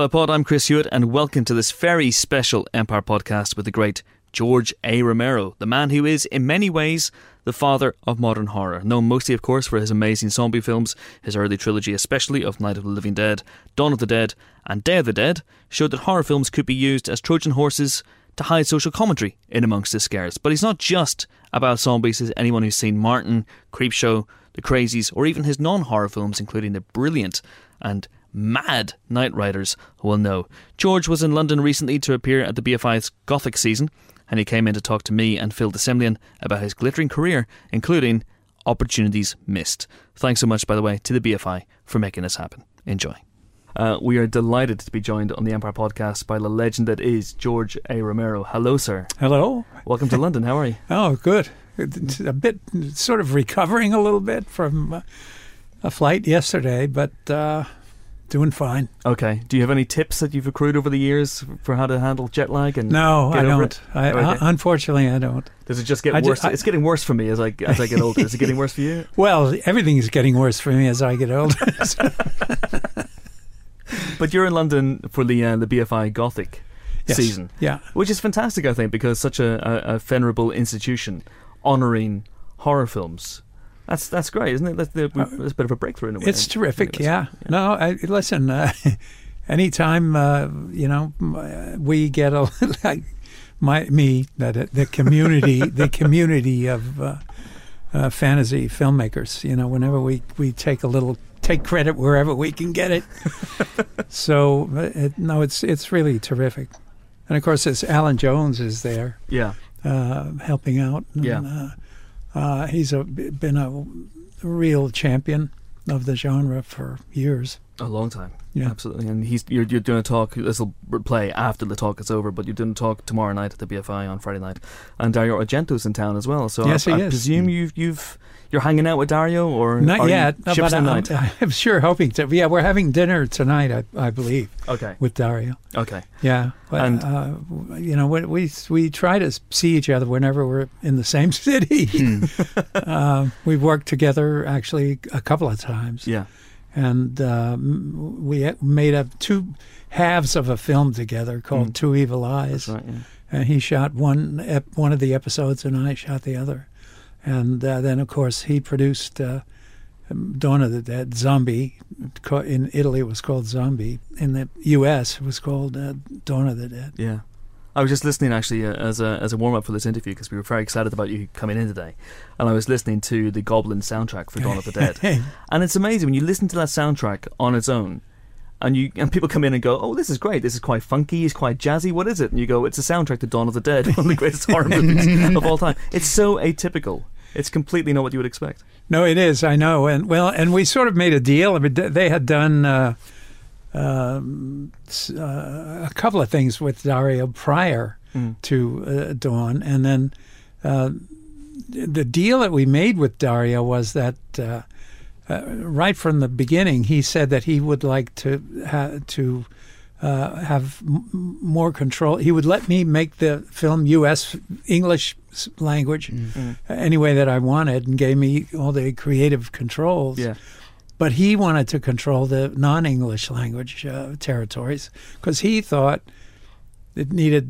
Hello, Pod. I'm Chris Hewitt, and welcome to this very special Empire podcast with the great George A. Romero, the man who is, in many ways, the father of modern horror. Known mostly, of course, for his amazing zombie films, his early trilogy, especially of Night of the Living Dead, Dawn of the Dead, and Day of the Dead, showed that horror films could be used as Trojan horses to hide social commentary in amongst the scares. But he's not just about zombies, as anyone who's seen Martin, Creepshow, The Crazies, or even his non horror films, including the brilliant and mad Knightriders will know. George was in London recently to appear at the BFI's Gothic season, and he came in to talk to me and Phil de Semlyen about his glittering career, including opportunities missed. Thanks so much, by the way, to the BFI for making this happen. Enjoy. Uh, we are delighted to be joined on the Empire podcast by the legend that is George A. Romero. Hello, sir. Hello. Welcome to London. How are you? Oh, good. A bit, sort of recovering a little bit from uh, a flight yesterday, but uh, doing fine. Okay. Do you have any tips that you've accrued over the years for how to handle jet lag? And No, I don't. I, Okay. Unfortunately, I don't. Does it just get I worse? I- it's getting worse for me as I as I get older. Is it getting worse for you? Well, everything is getting worse for me as I get older. But you're in London for the uh, the BFI Gothic Yes. season, yeah. which is fantastic, I think, because such a, a, a venerable institution honouring horror films. That's that's great, isn't it? That's, the, that's a bit of a breakthrough in a way. It's terrific. At Yeah. No, I, listen. Uh, anytime uh, you know uh, we get a like my me that the community the community of uh, uh, fantasy filmmakers. You know, whenever we we take a little take credit wherever we can get it. so uh, it, no, it's it's really terrific. And of course, it's Alan Jones is there Yeah, uh, helping out. And, Yeah. Uh, he's a, been a real champion of the genre for years. a long time. Yeah. absolutely. And he's you're you're doing a talk. This will play after the talk is over, but you're doing a talk tomorrow night at the BFI on Friday night, and Dario Argento's in town as well. So Yes, I, he I is. presume you've you've you're hanging out with Dario, or Not yet, ships but I'm. I'm sure hoping to. Yeah, we're having dinner tonight, I, I believe, Okay, with Dario. okay. Yeah, but, And- uh, you know, we, we we try to see each other whenever we're in the same city. Hmm. uh, we've worked together actually a couple of times. Yeah, and um, we made up two halves of a film together called Mm. Two Evil Eyes. right. Yeah. And he shot one ep- one of the episodes, and I shot the other. And uh, then, of course, he produced uh, Dawn of the Dead, Zombie. In Italy, it was called Zombie. In the U.S., it was called uh, Dawn of the Dead. Yeah. I was just listening actually uh, as a as a warm up for this interview because we were very excited about you coming in today, and I was listening to the Goblin soundtrack for Dawn of the Dead, and it's amazing when you listen to that soundtrack on its own, and you and people come in and go, "Oh, this is great. This is quite funky. It's quite jazzy. What is it?" And you go, "It's a soundtrack to Dawn of the Dead, one of the greatest horror movies of all time." It's so atypical. It's completely not what you would expect. No, it is. I know, and well, and we sort of made a deal. I mean, they had done uh, um, uh, a couple of things with Dario prior Mm. to uh, Dawn, and then uh, the deal that we made with Dario was that uh, right from the beginning, he said that he would like to ha- to uh, have m- m- more control. He would let me make the film U.S. English language Mm. any way that I wanted, and gave me all the creative controls Yeah. but he wanted to control the non-English language uh, territories because he thought it needed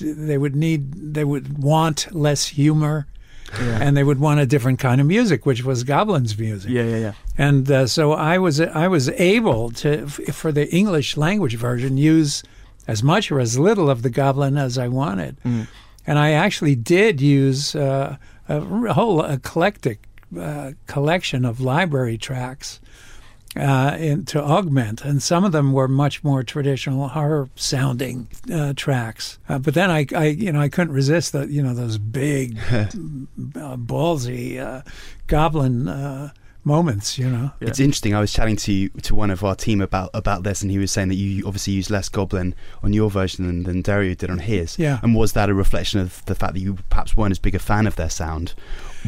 they would need they would want less humor Yeah. and they would want a different kind of music which was Goblin's music yeah. Yeah. Yeah. and uh, so I was I was able to f- for the English language version use as much or as little of the Goblin as I wanted Mm. and I actually did use uh, a whole eclectic uh, collection of library tracks uh, in, to augment, and some of them were much more traditional horror sounding uh, tracks. Uh, but then I, I, you know, I couldn't resist the, you know, those big, uh, ballsy uh, goblin uh, moments. You know, Yeah. It's interesting. I was chatting to to one of our team about about this, and he was saying that you obviously use less Goblin on your version than, than Dario did on his. Yeah. And was that a reflection of the fact that you perhaps weren't as big a fan of their sound?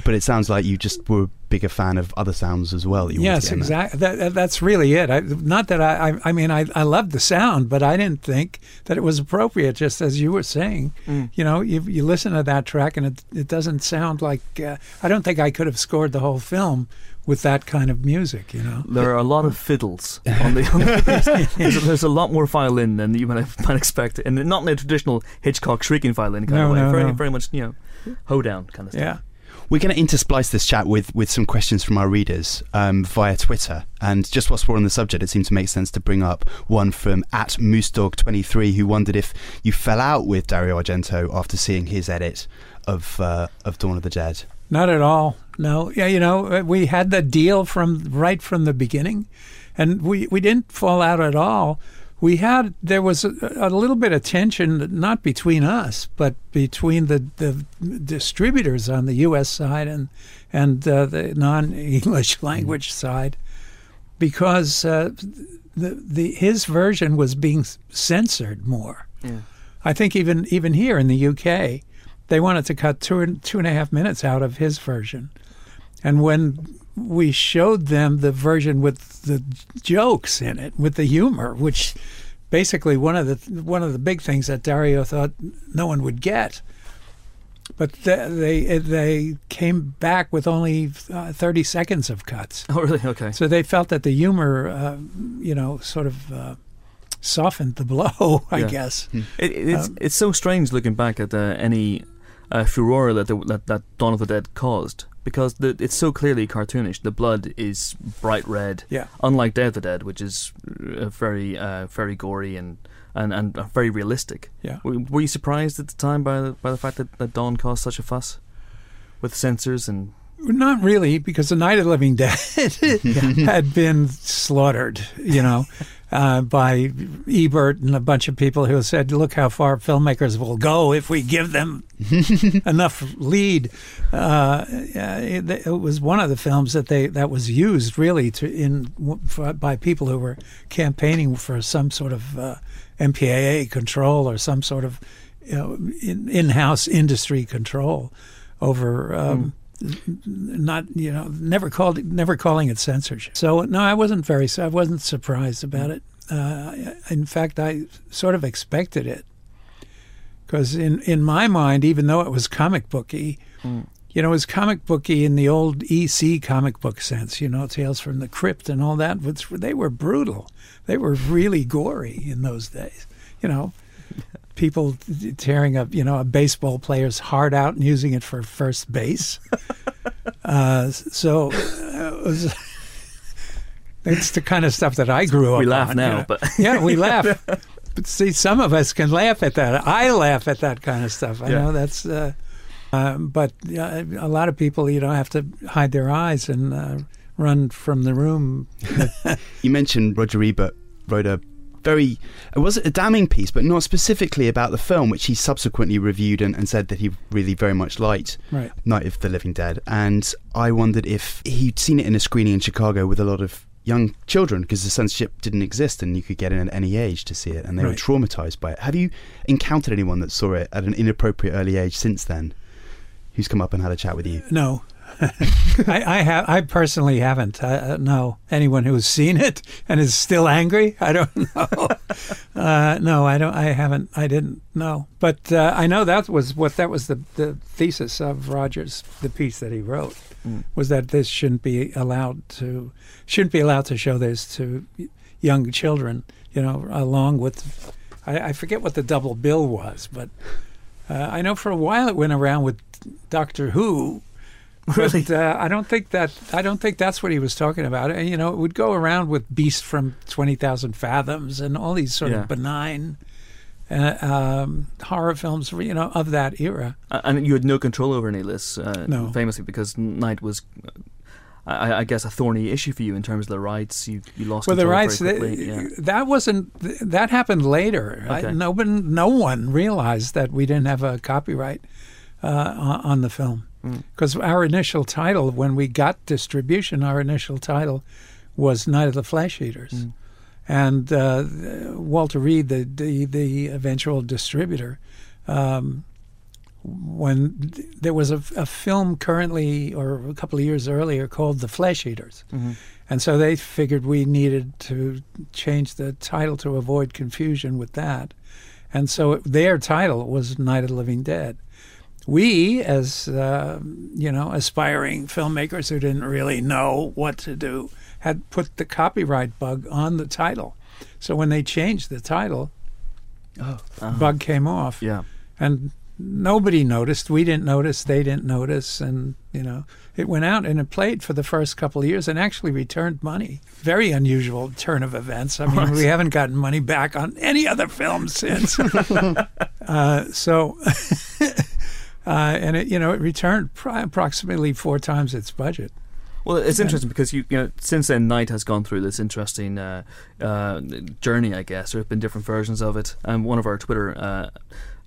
But it sounds like you just were a bigger fan of other sounds as well. You yes, to get in there. exactly. That, that, that's really it. I, not that I, I, I mean, I, I loved the sound, but I didn't think that it was appropriate. Just as you were saying, Mm. you know, you, you listen to that track and it, it doesn't sound like. Uh, I don't think I could have scored the whole film with that kind of music. You know, There are a lot of fiddles on the. On the there's, there's a lot more violin than you might, might expect, and not in a traditional Hitchcock shrieking violin kind No, of way. no, very, no. very much you know, hoedown kind of stuff. yeah. We're going to intersplice this chat with, with some questions from our readers um, via Twitter. And just whilst we're on the subject, it seemed to make sense to bring up one from at Moosedog23 who wondered if you fell out with Dario Argento after seeing his edit of uh, of Dawn of the Dead. Not at all. No. Yeah, you know, uh, we had the deal from right from the beginning, and we we didn't fall out at all. We had there was a, a little bit of tension, not between us, but between the the distributors on the U.S. side and and uh, the non-English language side, because uh, the the his version was being censored more. Yeah. I think even even here in the UK, they wanted to cut two and two and a half minutes out of his version, and when we showed them the version with the jokes in it, with the humor, which basically one of the one of the big things that Dario thought no one would get. But th- they they came back with only uh, thirty seconds of cuts, Oh, really? Okay. so they felt that the humor, uh, you know, sort of uh, softened the blow. I Yeah. guess. It, it's Um, it's so strange looking back at uh, any uh, furore that, the, that that Dawn of the Dead caused because the, it's so clearly cartoonish. The blood is bright red, Yeah. unlike Day of the Dead, which is uh, very uh, very gory and and, and uh, very realistic. Yeah. Were, were you surprised at the time by the, by the fact that, that Dawn caused such a fuss with censors and Not really, because the Night of the Living Dead had been slaughtered, you know, uh, by Ebert and a bunch of people who said, "Look how far filmmakers will go if we give them enough lead." Uh, it, it was one of the films that they that was used really to in for, by people who were campaigning for some sort of uh, MPAA control or some sort of you know, in, in-house industry control over. Um, not you know never called it, never calling it censorship. So no, I wasn't very I wasn't surprised about it. Uh, in fact, I sort of expected it because in in my mind, even though it was comic booky, you know, it was comic booky in the old EC comic book sense. You know, Tales from the Crypt and all that. Which they were brutal. They were really gory in those days. You know. People tearing up, you know, a baseball player's heart out and using it for first base. Uh, so uh, it was, it's the kind of stuff that I grew up. we laugh on, now, you know. but yeah, we laugh. But see, some of us can laugh at that. I laugh at that kind of stuff. I Yeah. know that's. Uh, um, but uh, a lot of people, you know, have to hide their eyes and uh, run from the room. You mentioned Roger Ebert wrote a very uh, it was a damning piece, but not specifically about the film, which he subsequently reviewed and, and said that he really very much liked Right. Night of the Living Dead. And I wondered if he'd seen it in a screening in Chicago with a lot of young children because the censorship didn't exist and you could get in at any age to see it and they were traumatized by it. Have you encountered anyone that saw it at an inappropriate early age since then? Who's come up and had a chat with you? No. I, I have. I personally haven't. I, uh, no, anyone who's seen it and is still angry. I don't know. uh, no, I don't. I haven't. I didn't know. But uh, I know that was what that was the the thesis of Rogers, the piece that he wrote, Mm. was that this shouldn't be allowed to shouldn't be allowed to show this to young children. You know, along with I, I forget what the double bill was, but uh, I know for a while it went around with Doctor Who. Really? But, uh, I don't think that I don't think that's what he was talking about. And, you know, it would go around with Beast from Twenty Thousand Fathoms and all these sort Yeah. of benign uh, um, horror films, you know, of that era. Uh, and you had no control over any of this, uh, No. famously because Night was, uh, I, I guess, a thorny issue for you in terms of the rights. You you lost Well, the rights quickly. yeah. that wasn't that happened later. I, no one, no one realized that we didn't have a copyright uh, on the film Mm. because our initial title, when we got distribution, our initial title was Night of the Flesh Eaters. Mm. and uh, Walter Reade, the, the the eventual distributor, um, when there was a, a film currently or a couple of years earlier called The Flesh Eaters, Mhm. and so they figured we needed to change the title to avoid confusion with that, and so their title was Night of the Living Dead. We, as uh, you know, aspiring filmmakers who didn't really know what to do, had put the copyright bug on the title. So when they changed the title, Oh, Uh-huh. bug came off, Yeah. and nobody noticed. We didn't notice. They didn't notice, and you know, it went out and it played for the first couple of years and actually returned money. Very unusual turn of events. I mean, we haven't gotten money back on any other film since. uh, so. Uh, and it, you know, it returned pri- approximately four times its budget. Well, it's interesting because you, you know, since then, Night has gone through this interesting uh, uh, journey. I guess there have been different versions of it. And one of our Twitter uh,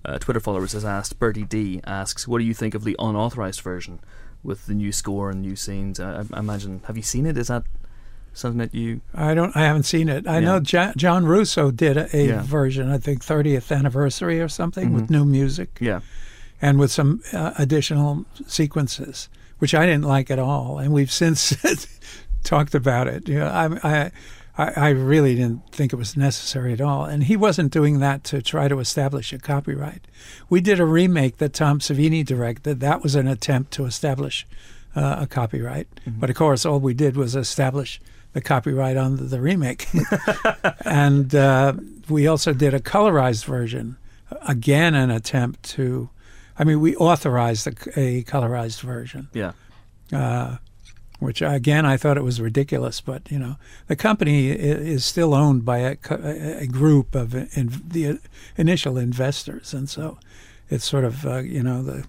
uh, Twitter followers has asked. Bertie D asks, "What do you think of the unauthorized version with the new score and new scenes?" I, I imagine. Have you seen it? Is that something that you? I don't. I haven't seen it. I Yeah. know jo- John Russo did a, a Yeah. version. I think 30th anniversary or something with Mhm. new music Yeah. And with some uh, additional sequences, which I didn't like at all. And we've since talked about it. You know, I, I I really didn't think it was necessary at all. And he wasn't doing that to try to establish a copyright. We did a remake that Tom Savini directed. That was an attempt to establish uh, a copyright. But of course, all we did was establish the copyright on the, the remake. and uh, we also did a colorized version. Again, an attempt to, I mean, we authorized a, a colorized version, Yeah. uh, which again I thought it was ridiculous. But you know, the company is still owned by a, a group of in, the initial investors, and so it's sort of uh, you know the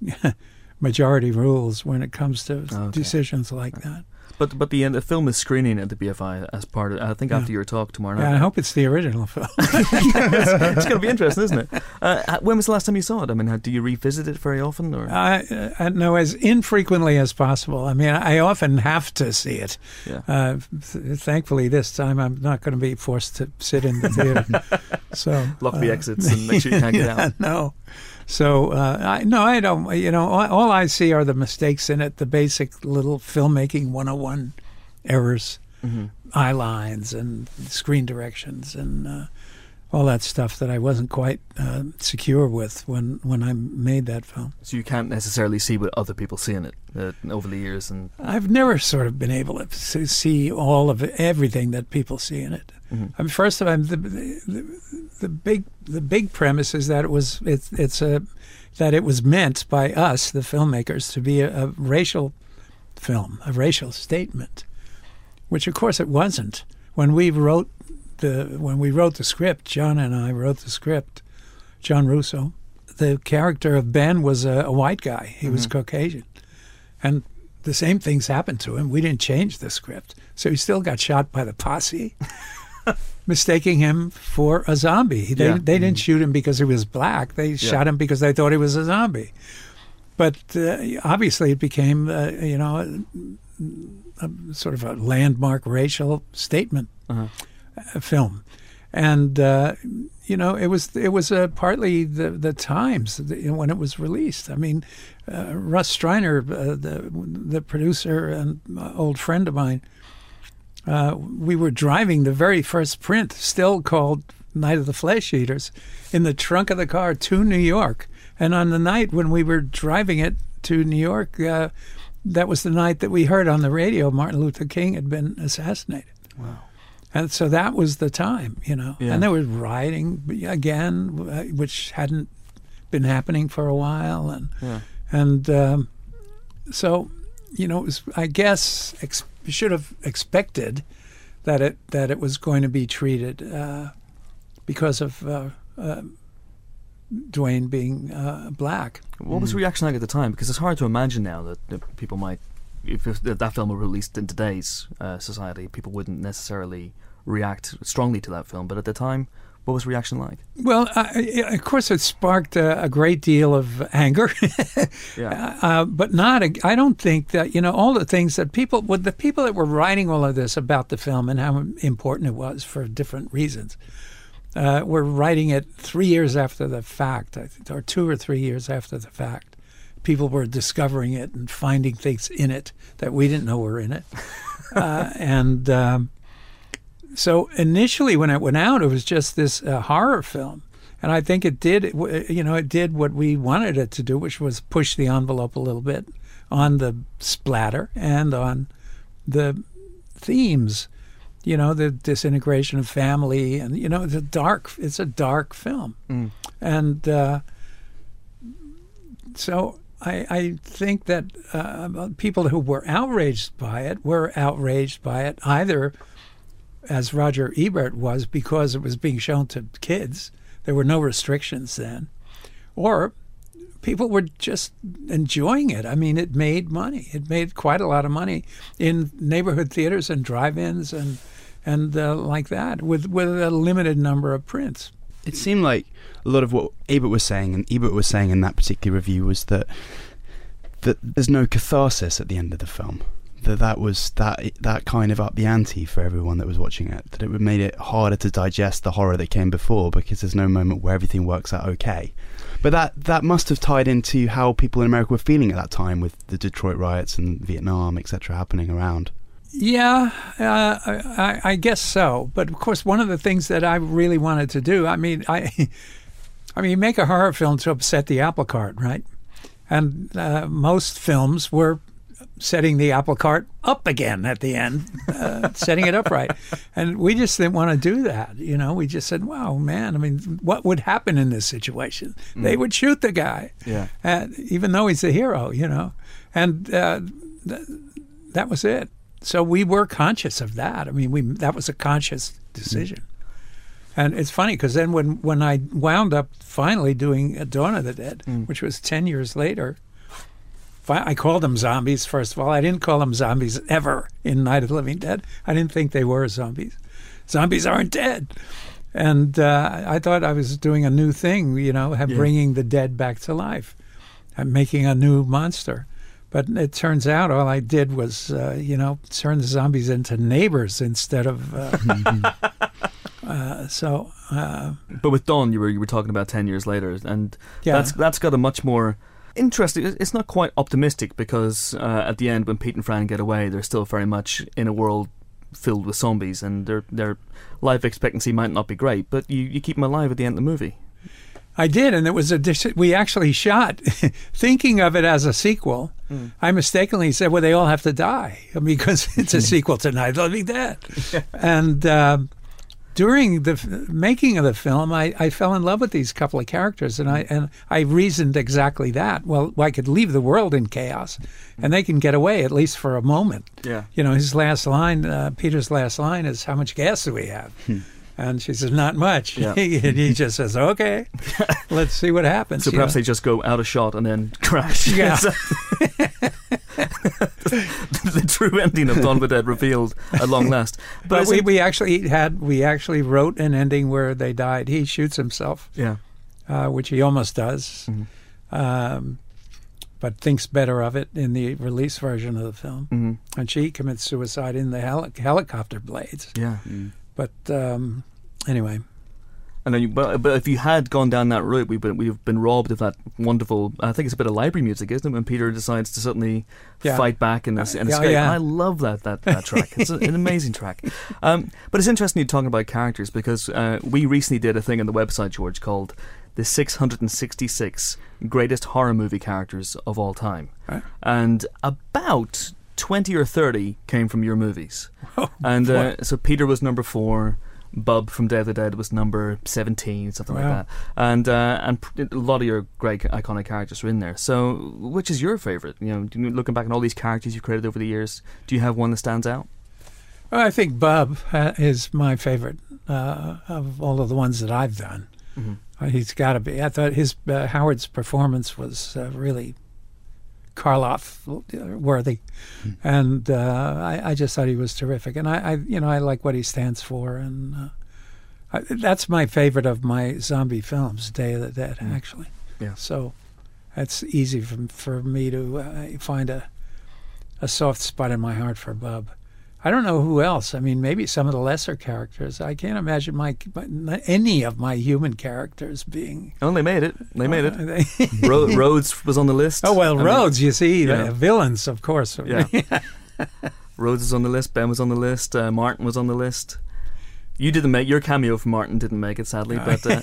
majority rules when it comes to Okay. decisions like that. But but the, uh, the film is screening at the BFI as part of. I think Yeah. after your talk tomorrow Yeah, I hope it's the original film. it's going to be interesting, isn't it? Uh, when was the last time you saw it? I mean, how, do you revisit it very often, or I, I know as infrequently as possible. I mean, I often have to see it. yeah? Uh, th- thankfully, this time I'm not going to be forced to sit in the theater. so Lock the uh, exits and make sure you can't get yeah, out. No. So uh, I no, I don't. You know, all, all I see are the mistakes in it, the basic little filmmaking 101 errors, hmm eye lines, and screen directions, and uh, all that stuff that I wasn't quite uh, secure with when when I made that film. So you can't necessarily see what other people see in it uh, over the years, and I've never sort of been able to see all of it, everything that people see in it. Mhm. I mean, first of all, the, the, the big the big premise is that it was it's it's a that it was meant by us, the filmmakers, to be a, a racial film, a racial statement, which of course it wasn't. When we wrote the when we wrote the script, John and I wrote the script. John Russo, the character of Ben was a, a white guy. He was Mhm. Caucasian, and the same things happened to him. We didn't change the script, so he still got shot by the posse, mistaking him for a zombie. They Yeah. they didn't shoot him because he was black. They shot him because they thought he was a zombie. But uh, obviously, it became uh, you know a, a sort of a landmark racial statement uh uh, film, and uh, you know it was it was uh, partly the the times when it was released. I mean, uh, Russ Streiner, uh, the the producer and old friend of mine, uh, we were driving the very first print, still called Night of the Flesh Eaters, in the trunk of the car to New York. And on the night when we were driving it to New York, uh, that was the night that we heard on the radio Martin Luther King had been assassinated. Wow. And so that was the time, you know. Yeah. And there was rioting again, uh, which hadn't been happening for a while, and Yeah. and um, so, you know, it was, I guess ex- should have expected that it that it was going to be treated uh, because of uh, uh, Duane being uh, black. What was the reaction like at the time? Because it's hard to imagine now that, that people might, if, if that film were released in today's uh, society, people wouldn't necessarily react strongly to that film. But at the time, what was the reaction like? Well, I, of course, it sparked a, a great deal of anger. Yeah. uh, but not. A, I don't think that you know all the things that people, with the people that were writing all of this about the film and how important it was for different reasons, uh, were writing it three years after the fact, I think, or two or three years after the fact. People were discovering it and finding things in it that we didn't know were in it, uh, and um, so initially when it went out, it was just this uh, horror film and I think it did, you know, it did what we wanted it to do, which was push the envelope a little bit on the splatter and on the themes. You know, the disintegration of family, and you know, the dark. It's a dark film, Mm. and uh, so I, I think that uh, people who were outraged by it were outraged by it either, as Roger Ebert was, because it was being shown to kids. There were no restrictions then, or people were just enjoying it. I mean, it made money. It made quite a lot of money in neighborhood theaters and drive-ins and and uh, like that with with a limited number of prints. It seemed like a lot of what Ebert was saying, and Ebert was saying in that particular review, was that that there's no catharsis at the end of the film. That that was that that kind of up the ante for everyone that was watching it. That it would made it harder to digest the horror that came before because there's no moment where everything works out okay. But that that must have tied into how people in America were feeling at that time with the Detroit riots and Vietnam, etc., happening around. Yeah, uh, I, I guess so. But of course, one of the things that I really wanted to do, I mean, I, I mean, you make a horror film to upset the apple cart, right? And uh, most films were setting the apple cart up again at the end, uh, setting it upright. And we just didn't want to do that. You know, we just said, wow, man, I mean, what would happen in this situation? They would shoot the guy, Yeah. uh, even though he's a hero, you know. And uh, th- that was it. So we were conscious of that. I mean, we that was a conscious decision. And it's funny because then when, when I wound up finally doing Dawn of the Dead, which was 10 years later, I called them zombies, first of all. I didn't call them zombies ever in Night of the Living Dead. I didn't think they were zombies. Zombies aren't dead. And uh, I thought I was doing a new thing, you know, have- Yeah. bringing the dead back to life, and making a new monster. But it turns out all I did was, uh, you know, turn the zombies into neighbors instead of. Uh, uh, so, uh, But with Dawn, you were you were talking about ten years later, and yeah. that's that's got a much more interesting. It's not quite optimistic because uh, at the end, when Pete and Fran get away, they're still very much in a world filled with zombies, and their their life expectancy might not be great, but you, you keep them alive at the end of the movie. I did, and it was a dis- we actually shot thinking of it as a sequel. I mistakenly said, "Well, they all have to die because it's a sequel to Night Living Dead." and um during the f- making of the film, I, I fell in love with these couple of characters, and I and I reasoned exactly that. Well, I could leave the world in chaos, and they can get away at least for a moment. Yeah. You know, his last line, uh, Peter's last line is, "How much gas do we have?" And she says, "Not much." Yeah. and he just says, "Okay, let's see what happens." So perhaps know. they just go out of shot and then crash. Yeah. The true ending of Dawn of the Dead revealed at long last. But is we, it- we actually had we actually wrote an ending where they died. He shoots himself, yeah. uh, which he almost does, Mhm. um, but thinks better of it in the release version of the film. hmm And she commits suicide in the heli- helicopter blades. Yeah. But um, anyway, And then, you, but, but if you had gone down that route, we've been we've been robbed of that wonderful. I think it's a bit of library music, isn't it? When Peter decides to suddenly Yeah. fight back and, and escape. yeah. I love that that, that track. It's a- an amazing track. Um, but it's interesting you talking about characters because uh, we recently did a thing on the website, George, called the 666 greatest horror movie characters of all time, Right. and about 20 or 30 came from your movies. Oh, and uh, so Peter was number four. Bub from Day of the Dead was number seventeen, something like that, and uh, and a lot of your great iconic characters were in there. So, which is your favorite? You know, looking back at all these characters you've created over the years, do you have one that stands out? well, I think Bub uh, is my favorite uh, of all of the ones that I've done. Mm-hmm. Uh, he's got to be. I thought his uh, Howard's performance was uh, really Karloff worthy, and uh, I, I just thought he was terrific. And I, I, you know, I like what he stands for, and uh, I, that's my favorite of my zombie films, Day of the Dead. Mm. Actually, Yeah. So that's easy for for me to uh, find a a soft spot in my heart for Bub. I don't know who else. I mean, maybe some of the lesser characters. I can't imagine my, my any of my human characters being. Oh, they made it. They made it. it. Ro- Rhodes was on the list. oh well, I mean, Rhodes. You see, yeah. the villains, of course. Yeah. Rhodes is on the list. Ben was on the list. Uh, Martin was on the list. You didn't make your cameo for Martin. Didn't make it, sadly, but uh,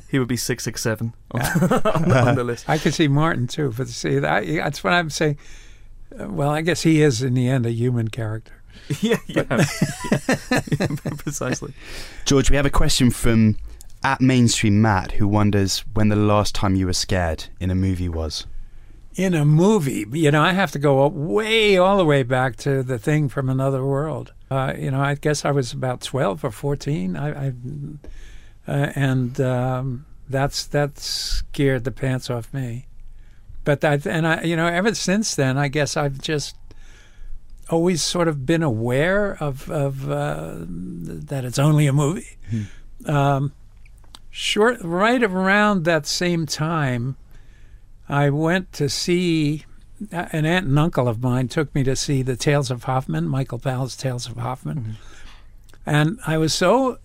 He would be six six seven on, on, on the list. I could see Martin too, but see that that's what I'm saying. Well, I guess he is in the end a human character. yeah, yeah, yeah. precisely. George, we have a question from at mainstream Matt who wonders when the last time you were scared in a movie was. In a movie, you know, I have to go way all the way back to the thing from another world. Uh, you know, I guess I was about twelve or fourteen. I, I uh, and um, that's that scared the pants off me. But that, and I, you know, ever since then, I guess I've just always sort of been aware of of uh, that it's only a movie. Hmm. Um, short, right around that same time, I went to see an aunt and uncle of mine took me to see the Tales of Hoffmann, Michael Powell's Tales of Hoffmann, mm-hmm. and I was so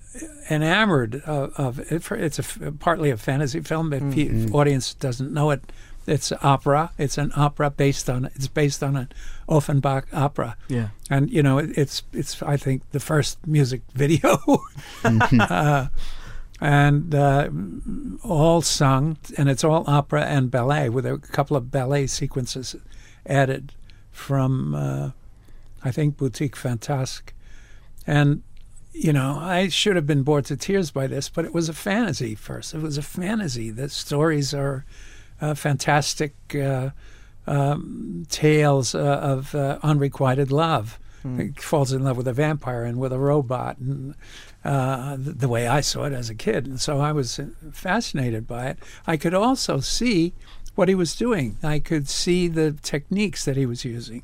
enamored of, of it. It's a, partly a fantasy film. If mm-hmm. audience doesn't know it, it's opera. It's an opera based on it's based on an Offenbach opera. Yeah, and you know it, it's it's I think the first music video. mm-hmm. uh, and uh, all sung, and it's all opera and ballet with a couple of ballet sequences added from, uh, I think, Boutique Fantasque. And, you know, I should have been bored to tears by this, but it was a fantasy first. It was a fantasy. The stories are fantastic uh, um, tales uh, of uh, unrequited love. Mm. He falls in love with a vampire and with a robot, and uh, the, the, way I saw it as a kid. And so I was fascinated by it. I could also see what he was doing. I could see the techniques that he was using,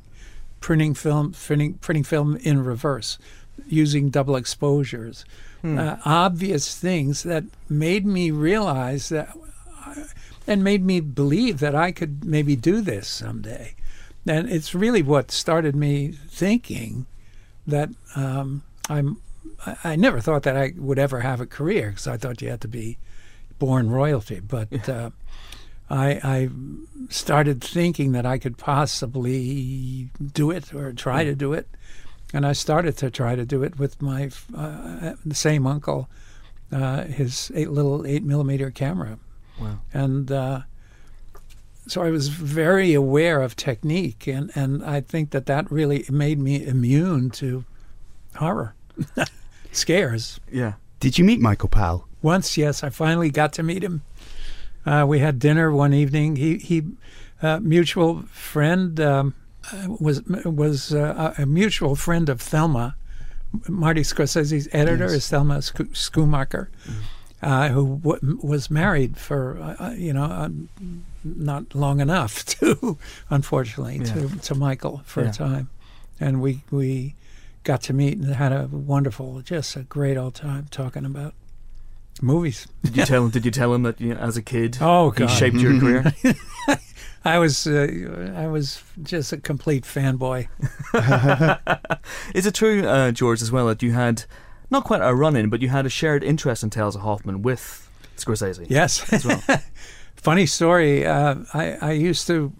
printing film, printing, printing film in reverse, using double exposures, hmm. uh, obvious things that made me realize that, and made me believe that I could maybe do this someday. And it's really what started me thinking that um, I'm. I, never thought that I would ever have a career because I thought you had to be born royalty. But uh, I, I, started thinking that I could possibly do it or try to do it, and I started to try to do it with my uh, the same uncle, uh, his eight little eight millimeter camera. Wow! And uh, so I was very aware of technique, and, and I think that that really made me immune to horror, scares. Yeah. Did you meet Michael Powell? Once, yes. I finally got to meet him. Uh, we had dinner one evening. He he, uh, mutual friend um, was was uh, a mutual friend of Thelma. Marty Scorsese's editor yes. is Thelma Schoonmaker. Mm uh, who w- was married for uh, uh you know uh, not long enough to, unfortunately, yeah. to to Michael for yeah. a time, and we we got to meet and had a wonderful, just a great old time talking about movies. Did you tell him? Did you tell him that you know, as a kid? Oh, God. he shaped your career. I was uh, I was just a complete fanboy. Is it true, uh, George, as well, that you had not quite a run in, but you had a shared interest in Tales of Hoffmann with Scorsese. Yes, as well. Funny story. Uh, I I used to.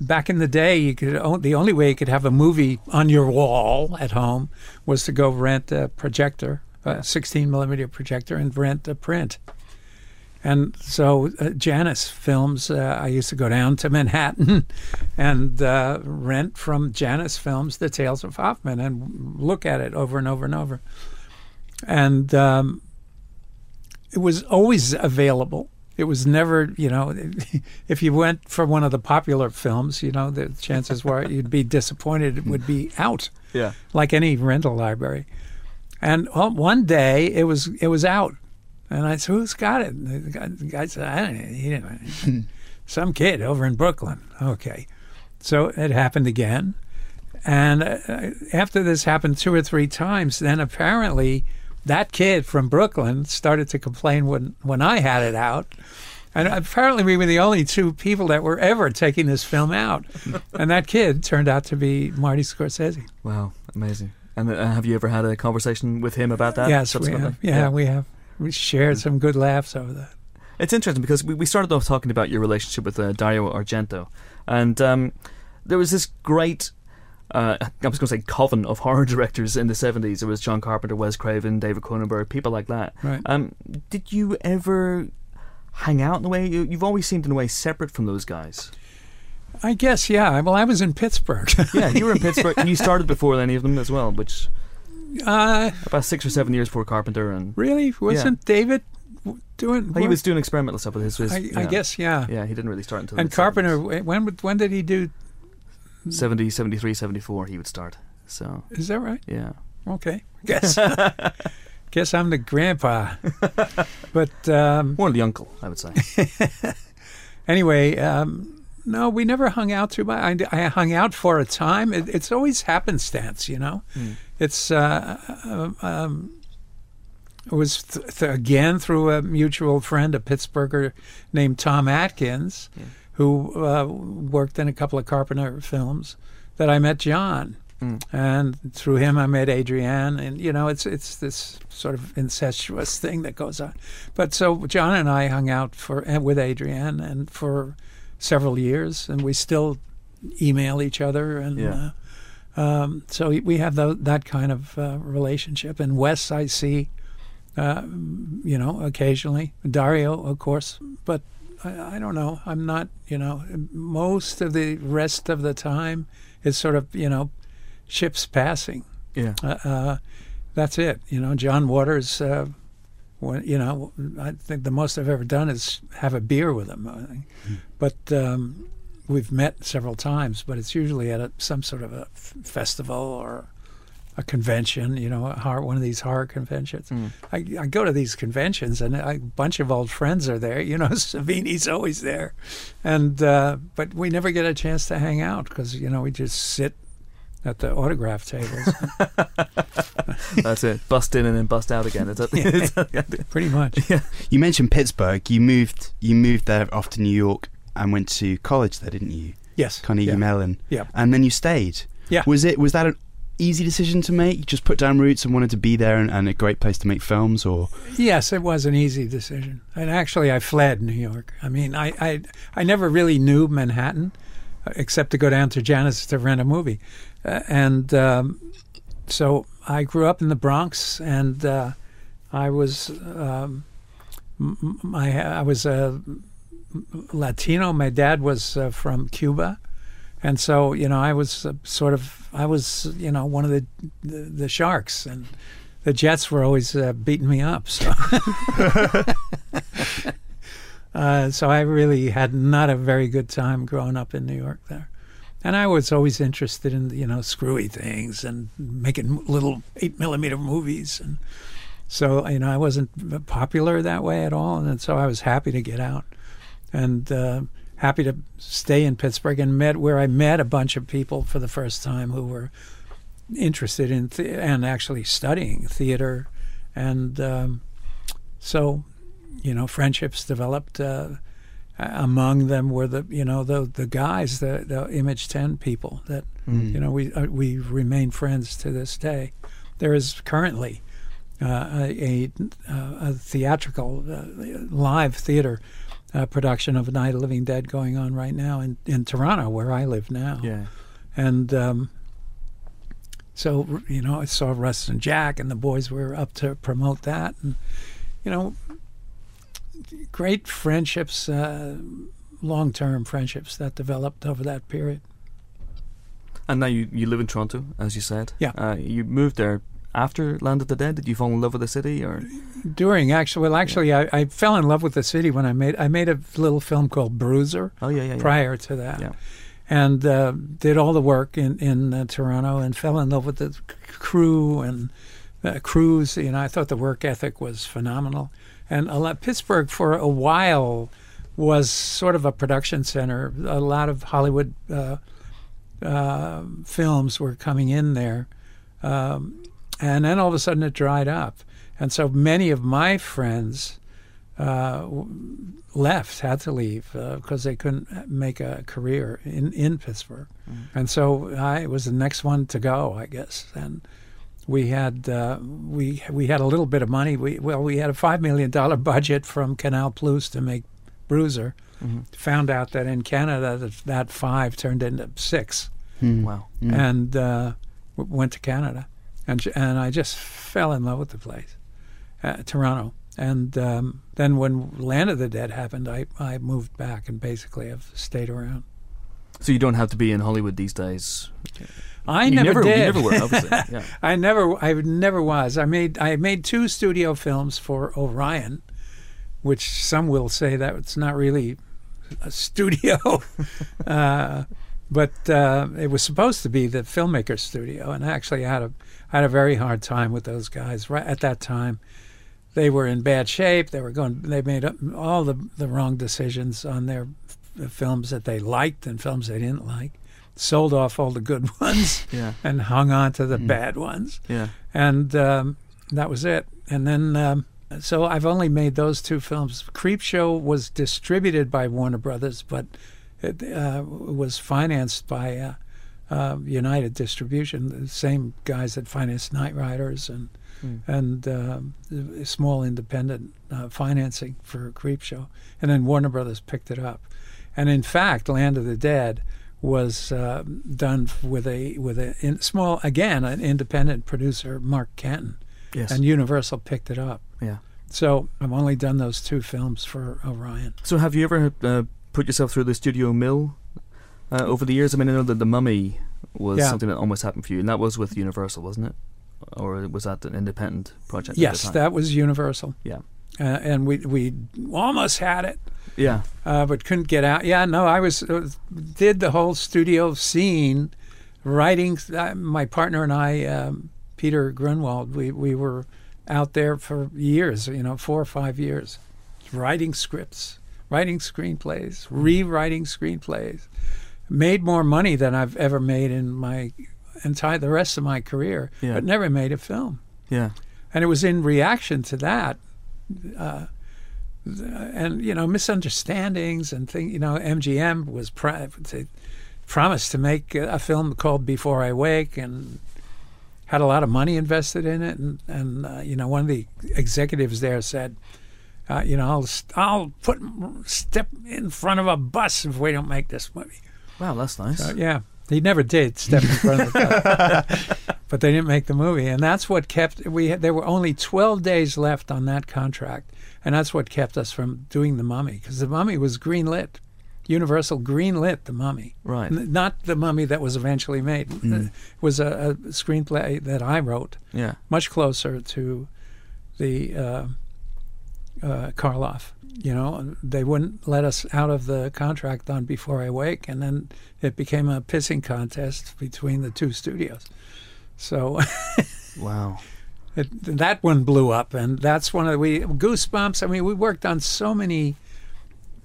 Back in the day, you could the only way you could have a movie on your wall at home was to go rent a projector, a 16 millimeter projector, and rent a print. And so uh, Janus Films, uh, I used to go down to Manhattan and uh, rent from Janus Films the Tales of Hoffmann and look at it over and over and over. And um, it was always available. It was never, you know, if you went for one of the popular films, you know, the chances were you'd be disappointed it would be out. Yeah. Like any rental library. And well, one day it was it was out and I said, "Who's got it?" And the guy, the guy said, "I don't know. He didn't. Some kid over in Brooklyn." Okay, so it happened again, and uh, after this happened two or three times, then apparently that kid from Brooklyn started to complain when when I had it out. And apparently, we were the only two people that were ever taking this film out. and that kid turned out to be Marty Scorsese. Wow, amazing. And uh, have you ever had a conversation with him about that? Yes, we have. Yeah, yeah, we have we shared some good laughs over that. It's interesting because we, we started off talking about your relationship with uh, Dario Argento, and um, there was this great uh, I was going to say coven of horror directors in the seventies. It was John Carpenter, Wes Craven, David Cronenberg, people like that. Right. Um, did you ever hang out in a way? You, you've always seemed in a way separate from those guys. I guess, yeah. Well, I was in Pittsburgh. Yeah, you were in Pittsburgh, and you started before any of them as well, which uh, about six or seven years before Carpenter, and really? Wasn't David w- doing? he was doing experimental stuff with his. his I, yeah. I guess, yeah. Yeah, he didn't really start until And Carpenter, when would- when did he do? 70, 73, 74, he would start. So Is that right? yeah, Okay, guess. guess I'm the grandpa. But um, more the uncle, I would say. anyway, um, no, we never hung out too much. I, I hung out for a time. It, it's always happenstance, you know. Mm. It's uh, um, um, it was th- th- again through a mutual friend, a Pittsburgher named Tom Atkins, Yeah. who uh, worked in a couple of Carpenter films, that I met John. Mm. And through him, I met Adrienne, and you know, it's it's this sort of incestuous thing that goes on. But so John and I hung out for with Adrienne, and for several years, and we still email each other, and Yeah. uh, um, so we have tho- that kind of uh, relationship. And Wes, I see, uh, you know, occasionally. Dario, of course, but I, I don't know. I'm not, you know, most of the rest of the time is sort of, you know, ships passing. Yeah. Uh, uh, that's it. You know, John Waters. When, you know, I think the most I've ever done is have a beer with him. Think. But um, we've met several times, but it's usually at a, some sort of a f- festival or a convention. You know, a horror, one of these horror conventions. Mm. I, I go to these conventions, and a bunch of old friends are there. You know, Savini's always there, and uh, but we never get a chance to hang out because you know we just sit at the autograph tables, That's it. Bust in and then bust out again. Is that, is that pretty much. You mentioned Pittsburgh. You moved. You moved there off to New York and went to college there, didn't you? Yes, Carnegie yeah. Mellon. Yeah. And then you stayed. Yeah. Was it? Was that an easy decision to make? You just put down roots and wanted to be there and, and a great place to make films, or Yes, it was an easy decision. And actually, I fled New York. I mean, I, I, I never really knew Manhattan uh, except to go down to Janus to rent a movie. Uh, and um, so I grew up in the Bronx, and uh, I was um, my I was a Latino. My dad was uh, from Cuba, and so you know I was uh, sort of I was you know one of the the, the sharks, and the Jets were always uh, beating me up. So. Uh, so I really had not a very good time growing up in New York there, and I was always interested in you know screwy things and making little eight millimeter movies, and so you know I wasn't popular that way at all, and so I was happy to get out, and uh, happy to stay in Pittsburgh and met where I met a bunch of people for the first time who were interested in and actually studying theater, and um, so you know, friendships developed. Uh, among them were the you know the the guys, the the Image Ten people that Mm. you know we uh, we remain friends to this day. There is currently uh, a, a a theatrical uh, live theater uh, production of Night of Living Dead going on right now in in Toronto, where I live now yeah. and um, so you know I saw Russ and Jack and the boys were up to promote that, and you know, great friendships, uh, long-term friendships that developed over that period. And now you, you live in Toronto, as you said. Yeah. Uh, you moved there after Land of the Dead. Did you fall in love with the city, or During actually, well, actually, I, I fell in love with the city when I made I made a little film called Bruiser oh yeah, yeah, yeah. prior to that. Yeah. and uh, did all the work in in uh, Toronto and fell in love with the crew and uh, crews. You know, I thought the work ethic was phenomenal. And a lot, Pittsburgh for a while was sort of a production center. A lot of Hollywood uh, uh, films were coming in there, um, and then all of a sudden it dried up. And so many of my friends uh, left, had to leave because they couldn't make a career in, in Pittsburgh. And so I was the next one to go, I guess. And we had uh, we we had a little bit of money. We well we had a five million dollar budget from Canal Plus to make Bruiser. Mhm. Found out that in Canada that, that five turned into six. Wow. and uh, w- went to Canada, and and I just fell in love with the place, uh, Toronto. And um, then when Land of the Dead happened, I, I moved back and basically have stayed around. So you don't have to be in Hollywood these days. I never, never, did. You never were, obviously. Yeah. I never, I never was. I made, I made two studio films for Orion, which some will say that it's not really a studio, uh, but uh, it was supposed to be the filmmaker studio. And actually, I had a, had a very hard time with those guys. Right at that time, they were in bad shape. They were going, they made all the the wrong decisions on their f- films that they liked and films they didn't like. Sold off all the good ones Yeah. and hung on to the bad ones. Yeah. And um, that was it. And then, um, so I've only made those two films. Creepshow was distributed by Warner Brothers, but it uh, was financed by uh, uh, United Distribution, the same guys that financed Knightriders and Hmm. and um, small independent uh, financing for Creepshow. And then Warner Brothers picked it up. And in fact, Land of the Dead was uh, done with a with a in, small again an independent producer, Mark Canton, Yes. and Universal picked it up. yeah. So I've only done those two films for Orion. So have you ever uh, put yourself through the studio mill uh, over the years? I mean, I know that The Mummy was Yeah. something that almost happened for you, and that was with Universal, wasn't it? Or was that an independent project? Yes, that was Universal, Yeah. uh, and we we almost had it. Yeah. uh, but couldn't get out. Yeah, no, I was uh, did the whole studio scene, writing. Uh, my partner and I, um, Peter Grunwald, we we were out there for years. You know, four or five years, writing scripts, writing screenplays, rewriting screenplays. Made more money than I've ever made in my entire the rest of my career, Yeah. but never made a film. Yeah. And it was in reaction to that, uh, and you know misunderstandings and things. You know, MGM was pri- promised to make a film called Before I Wake, and had a lot of money invested in it. And and uh, you know, one of the executives there said. Uh, you know, I'll I'll put step in front of a bus if we don't make this movie. Wow, that's nice. Uh, yeah, he never did step in front of the bus, but they didn't make the movie, and that's what kept we. There were only twelve days left on that contract, and that's what kept us from doing the Mummy because the Mummy was greenlit. Universal greenlit the Mummy, Right. N- not the Mummy that was eventually made. It was a, a screenplay that I wrote, Yeah. much closer to the uh, uh, Karloff. You know, they wouldn't let us out of the contract on Before I Wake, and then it became a pissing contest between the two studios. So Wow. It, that one blew up, and that's one of the we Goosebumps. I mean, we worked on so many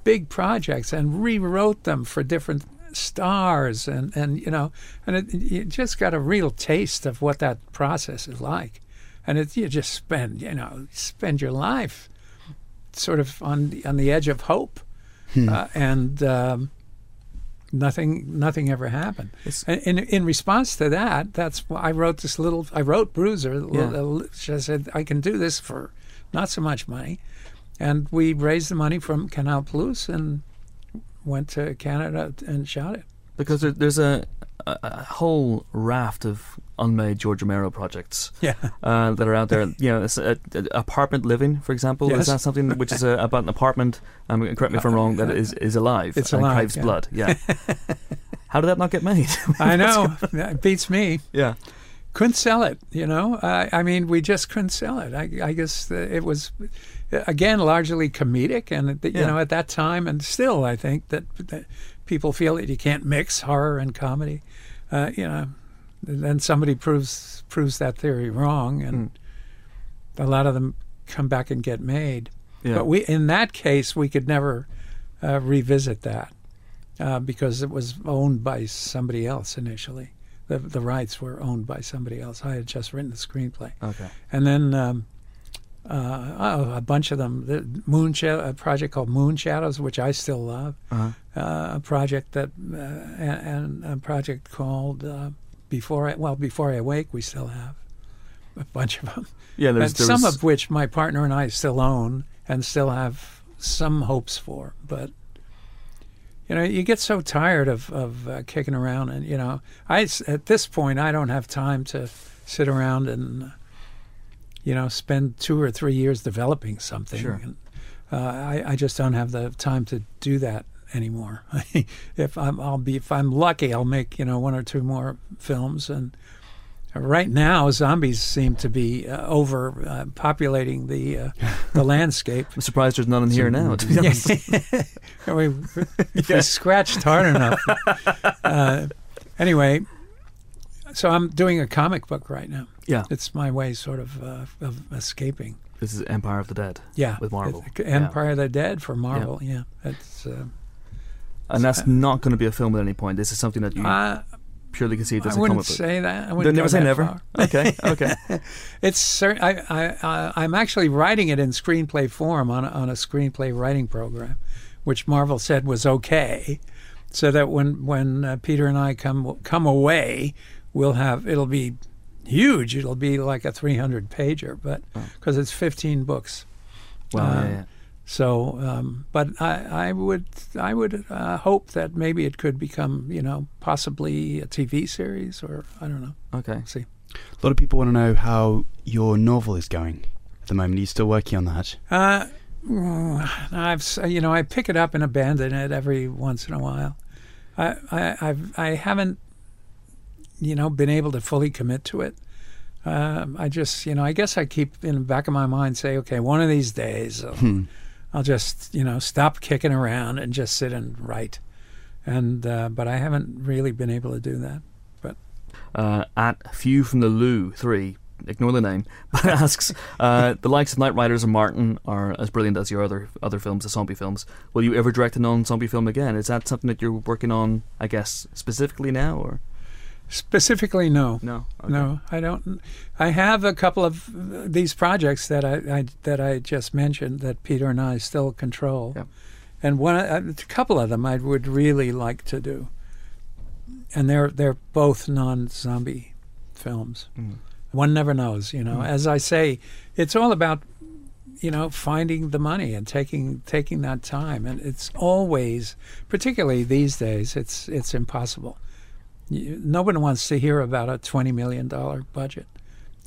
big projects and rewrote them for different stars, and and you know, and it, you just got a real taste of what that process is like, and it you just spend you know spend your life sort of on the, on the edge of hope, uh, and. Um, Nothing, nothing ever happened. And in in response to that, that's why I wrote this little. I wrote Bruiser. Yeah. I said I can do this for not so much money, and we raised the money from Canal Plus and went to Canada and shot it. Because there, there's a, a, a whole raft of unmade George Romero projects Yeah, uh, that are out there. You know, a, a- apartment living, for example. Yes. Is that something which is about an apartment? Um, correct me if I'm wrong. That is is alive. It's alive, craves yeah. blood. Yeah. How did that not get made? I know. That beats me. yeah. Couldn't sell it. You know. Uh, I mean, we just couldn't sell it. I, I guess it was, again, largely comedic, and you Yeah. know, at that time, and still, I think that, that people feel that you can't mix horror and comedy. Uh, you know, then somebody proves proves that theory wrong, and a lot of them come back and get made. Yeah. But we, in that case, we could never uh, revisit that uh, because it was owned by somebody else initially. The the rights were owned by somebody else. I had just written the screenplay, okay. and then um, uh, oh, a bunch of them. The Moon Shadow, a project called Moon Shadows, which I still love. Uh-huh. Uh, a project that, uh, and, a project called uh, Before I well Before I Awake. We still have a bunch of them Yeah. There's, and there some of which my partner and I still own and still have some hopes for. But you know, you get so tired of of uh, kicking around, and you know, I at this point I don't have time to sit around and you know spend two or three years developing something. Sure. And, uh, I I just don't have the time to do that anymore. if I'm I'll be if I'm lucky, I'll make you know one or two more films and. Right now, zombies seem to be uh, over uh, populating the uh, the landscape. I'm surprised there's none in here now. To be honest. we, if we scratched hard enough. Uh, anyway, so I'm doing a comic book right now. Yeah. It's my way, sort of, uh, of escaping. This is Empire of the Dead. Yeah, With Marvel. Empire of the Dead for Marvel. Yeah, it's. Uh, And that's not going to be a film at any point. This is something that you uh, purely conceived I as a wouldn't comic say that. I wouldn't never say never. far. Okay, okay. It's cer- I, I, I, I'm actually writing it in screenplay form on a, on a screenplay writing program, which Marvel said was okay, so that when when uh, Peter and I come come away, we'll have it'll be huge. It'll be like a 300 pager, but because it's 15 books. Well, Uh, yeah, yeah. So, um, but I, I would I would uh, hope that maybe it could become you know possibly a TV series or I don't know. Okay. See. A lot of people want to know how your novel is going at the moment. Are you still working on that? Uh, mm, I've you know I pick it up and abandon it every once in a while. I I I've, I haven't you know been able to fully commit to it. Um, I just you know I guess I keep in the back of my mind say okay one of these days Hmm. I'll just you know stop kicking around and just sit and write. And uh, but I haven't really been able to do that. Uh, at Few from the Loo 3, ignore the name, but asks uh, The likes of Knightriders and Martin are as brilliant as your other other films, the zombie films. Will you ever direct a non zombie film again? Is that something that you're working on, I guess, specifically now? or Specifically, no. No. Okay. No, I don't. I have a couple of these projects that I, I that I just mentioned that Peter and I still control, Yep. and one a couple of them I would really like to do, and they're they're both non-zombie films. Mhm. One never knows, you know. Mhm. As I say, it's all about you know finding the money and taking taking that time, and it's always, particularly these days, it's it's impossible. No one wants to hear about a twenty million dollar budget.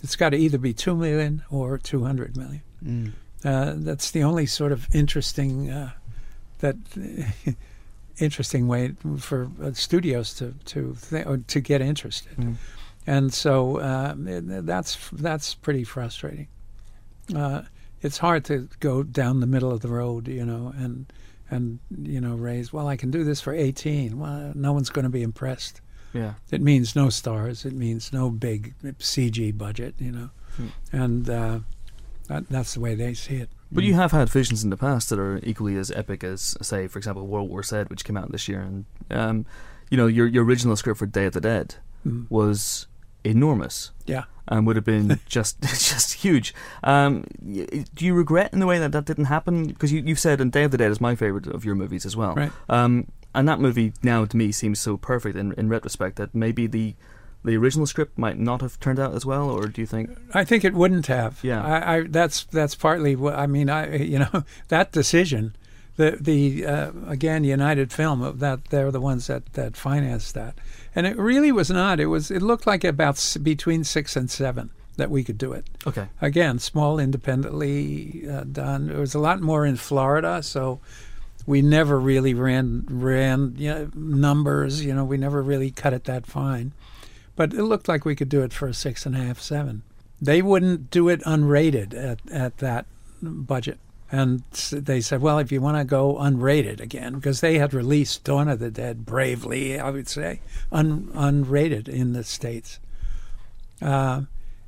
It's got to either be two million or two hundred million. Mm. Uh, that's the only sort of interesting uh, that interesting way for uh, studios to to th- or to get interested. Mhm. And so uh, it- that's that's pretty frustrating. Uh, it's hard to go down the middle of the road, you know, and and you know raise. Well, I can do this for eighteen. Well, no one's going to be impressed. Yeah. It means no stars. It means no big CG budget, you know, Hmm. and uh, that, that's the way they see it. But you have had visions in the past that are equally as epic as, say, for example, World War Z, which came out this year, and um, you know your your original script for Day of the Dead Mm. was enormous Yeah. and would have been just just huge. Um, do you regret in the way that that didn't happen? Because you, you've said, and Day of the Dead is my favorite of your movies as well. Right. Um, and that movie now to me seems so perfect in, in retrospect that maybe the the original script might not have turned out as well, or do you think? I think it wouldn't have. Yeah. I, I that's that's partly what I mean. I you know that decision, the the uh, again United Film that they're the ones that that financed that, and it really was not. It was it looked like about s- between six and seven that we could do it. Okay. Again, small, independently uh, done. There was a lot more in Florida, so we never really ran ran you know, numbers. You know, we never really cut it that fine, but it looked like we could do it for a six and a half, seven. They wouldn't do it unrated at at that budget. And they said, well, if you want to go unrated again, because they had released Dawn of the Dead bravely, I would say, un, unrated in the States. Uh,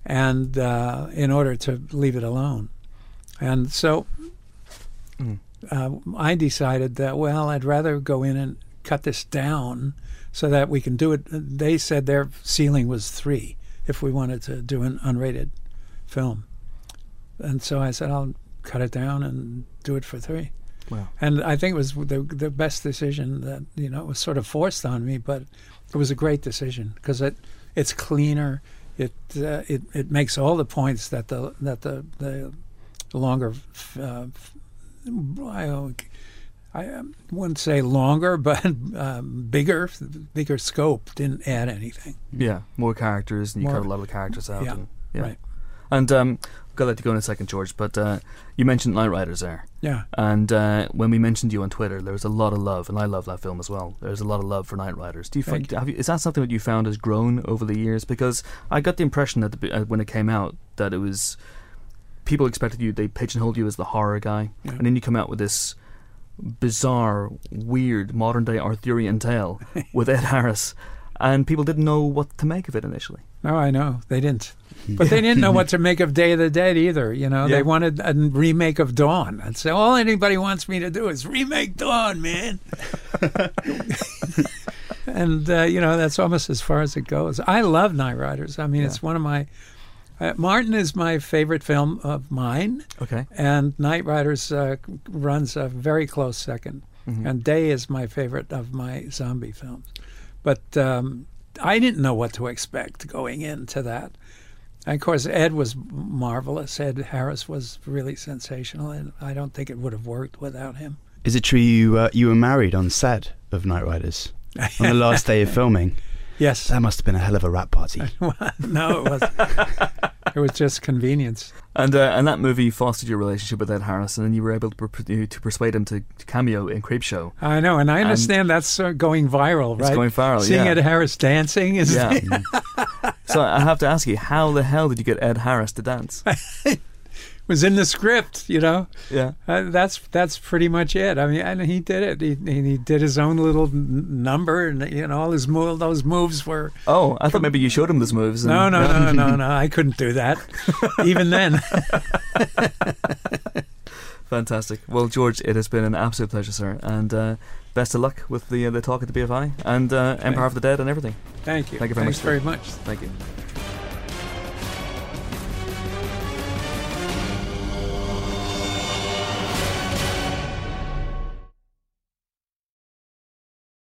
and uh, in order to leave it alone. And so. Uh, I decided that, well, I'd rather go in and cut this down so that we can do it. They said their ceiling was three if we wanted to do an unrated film. And so I said, I'll cut it down and do it for three. Wow. And I think it was the the best decision that you know it was sort of forced on me, but it was a great decision because it it's cleaner. It uh, it it makes all the points that the that the the longer uh, I I um, wouldn't say longer, but um, bigger, bigger scope. Didn't add anything. Yeah, more characters, and you More- cut a lot of the characters out. Yeah, and, yeah. right. And um, got to go in a second, George. But uh, you mentioned Knightriders there, Yeah. and uh, when we mentioned you on Twitter, there was a lot of love, and I love that film as well. There's a lot of love for Knightriders. Do you find have you, is that something that you found has grown over the years? Because I got the impression that the, uh, when it came out that it was people expected you they pigeonholed you as the horror guy, Yeah. and then you come out with this bizarre, weird modern day Arthurian tale with Ed Harris, and people didn't know what to make of it initially. No, I know they didn't, but they didn't know what to make of Day of the Dead either. You know, Yeah. they wanted a remake of Dawn. And so all anybody wants me to do is remake Dawn, man. and uh, you know that's almost as far as it goes. I love Knightriders. I mean, Yeah. it's one of my. Uh, Martin is my favorite film of mine, Okay. and Knightriders uh, runs a very close 2nd Mhm. And Day is my favorite of my zombie films. But um, I didn't know what to expect going into that. And of course, Ed was marvelous. Ed Harris was really sensational, and I don't think it would have worked without him. Is it true you uh, you were married on set of Knightriders on the last day of filming? Yes. That must have been a hell of a rap party. no, it was. it was just convenience. And uh, and that movie fostered your relationship with Ed Harris, and then you were able to, per- to persuade him to cameo in Creepshow. I know, and I And- understand that's uh, going viral, right? It's going viral, Seeing yeah. Ed Harris dancing is Yeah. so I have to ask you, how the hell did you get Ed Harris to dance? Was in the script, you know. Yeah. Uh, that's that's pretty much it. I mean, and he did it. He he did his own little number, and you know, all his move, those moves were. Oh, I thought maybe you showed him those moves. And, No, no, no, no, no. I couldn't do that, even then. Fantastic. Well, George, it has been an absolute pleasure, sir, and uh, best of luck with the uh, the talk at the BFI and uh, Empire of the Dead and everything. Thank you. Thank you very Thanks much. very much. Thank you.